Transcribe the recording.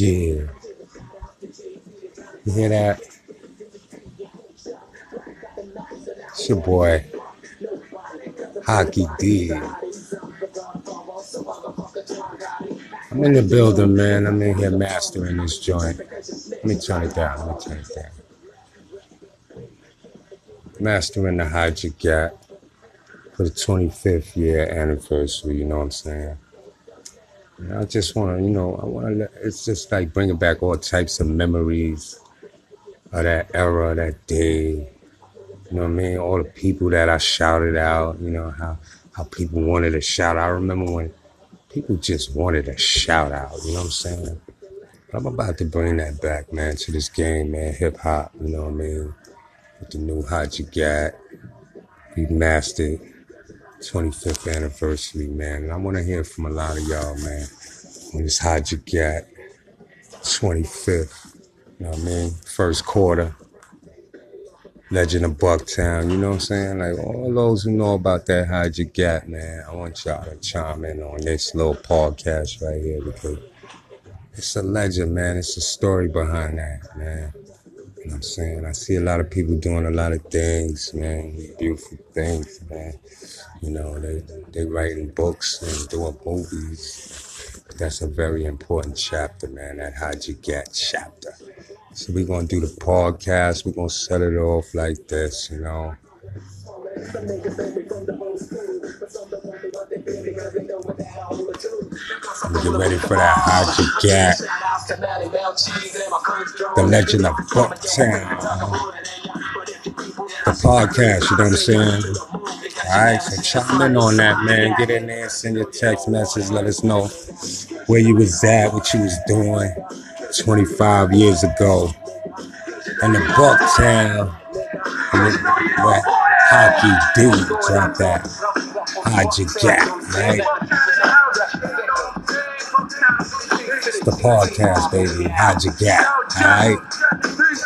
Yeah. You hear that? It's your boy, Hockey D. I'm in the building, man. I'm in here mastering this joint. Let me turn it down. Let me turn it down. Mastering the Hide You Got for the 25th year anniversary, you know what I'm saying? I just want to, you know, I want to, it's just like bringing back all types of memories of that era, that day. You know what I mean? All the people that I shouted out, you know, how, how people wanted to shout. I remember when people just wanted a shout out, you know what I'm saying? I'm about to bring that back, man, to this game, man, hip hop, you know what I mean? With the new How'd You Got, remastered. 25th anniversary, man. And I want to hear from a lot of y'all, man. On this How'd You Got 25th, you know what I mean? First quarter. Legend of Bucktown, you know what I'm saying? Like all those who know about that How'd You Got, man. I want y'all to chime in on this little podcast right here because it's a legend, man. It's a story behind that, man. I'm saying? I see a lot of people doing a lot of things, man. Beautiful things, man. You know, they they writing books and doing movies. That's a very important chapter, man. That how'd you get chapter. So we're gonna do the podcast. We're gonna set it off like this, you know. Get ready for that how'd you get. The legend of Bucktown. The podcast, you know what I'm saying? Alright, so chime in on that, man. Get in there, send your text message, let us know where you was at, what you was doing 25 years ago. And the Bucktown, what Hockey D dropped that. How'd you get, right? It's the podcast, baby. How'd you get, alright?